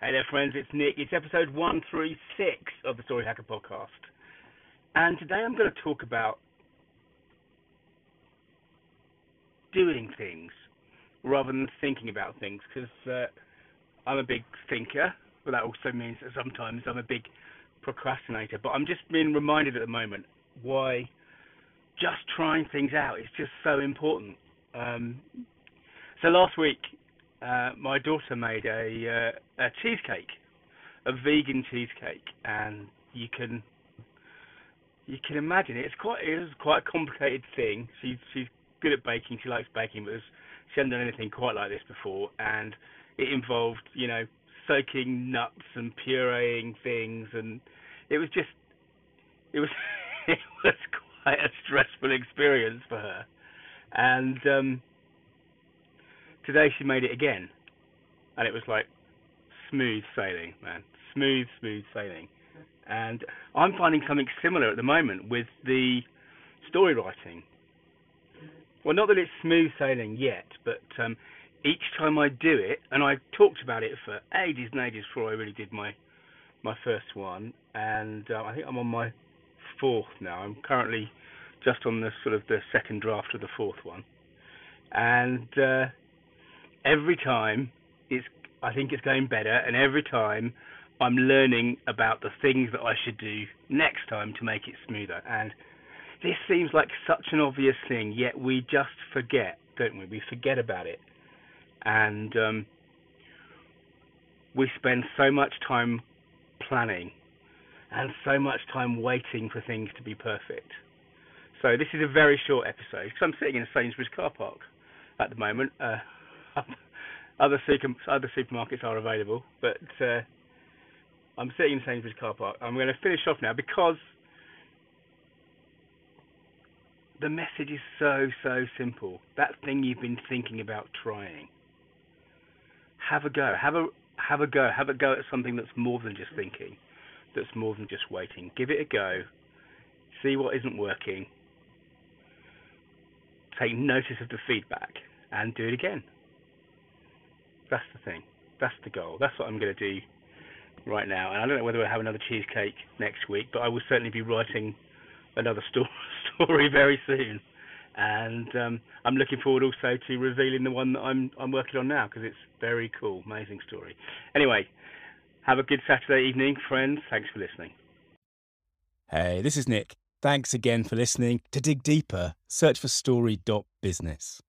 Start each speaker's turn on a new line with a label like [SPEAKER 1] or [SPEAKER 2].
[SPEAKER 1] Hey there, friends. It's Nick. It's episode 136 of the Story Hacker podcast. And today I'm going to talk about doing things rather than thinking about things because uh, I'm a big thinker, but that also means that sometimes I'm a big procrastinator. But I'm just being reminded at the moment why just trying things out is just so important. Um, so last week uh, my daughter made a uh, a cheesecake, a vegan cheesecake, and you can you can imagine it. It's quite it was quite a complicated thing. She's she's good at baking. She likes baking, but she hadn't done anything quite like this before, and it involved you know soaking nuts and pureeing things, and it was just it was it was quite a stressful experience for her, and um today she made it again, and it was like smooth sailing, man, smooth, smooth sailing. And I'm finding something similar at the moment with the story writing. Well, not that it's smooth sailing yet, but um, each time I do it, and I talked about it for ages and ages before I really did my my first one, and uh, I think I'm on my fourth now. I'm currently just on the sort of the second draft of the fourth one, and uh, every time it's I think it's going better, and every time I'm learning about the things that I should do next time to make it smoother. And this seems like such an obvious thing, yet we just forget, don't we? We forget about it, and um, we spend so much time planning and so much time waiting for things to be perfect. So this is a very short episode because I'm sitting in a Sainsbury's car park at the moment. Uh, other super, other supermarkets are available, but uh, I'm sitting in Sainsbury's car park. I'm going to finish off now because the message is so so simple. That thing you've been thinking about trying. Have a go. Have a have a go. Have a go at something that's more than just thinking. That's more than just waiting. Give it a go. See what isn't working. Take notice of the feedback and do it again. That's the thing. That's the goal. That's what I'm going to do right now. And I don't know whether we'll have another cheesecake next week, but I will certainly be writing another sto- story very soon. And um, I'm looking forward also to revealing the one that I'm I'm working on now because it's very cool, amazing story. Anyway, have a good Saturday evening, friends. Thanks for listening.
[SPEAKER 2] Hey, this is Nick. Thanks again for listening. To dig deeper, search for story.business.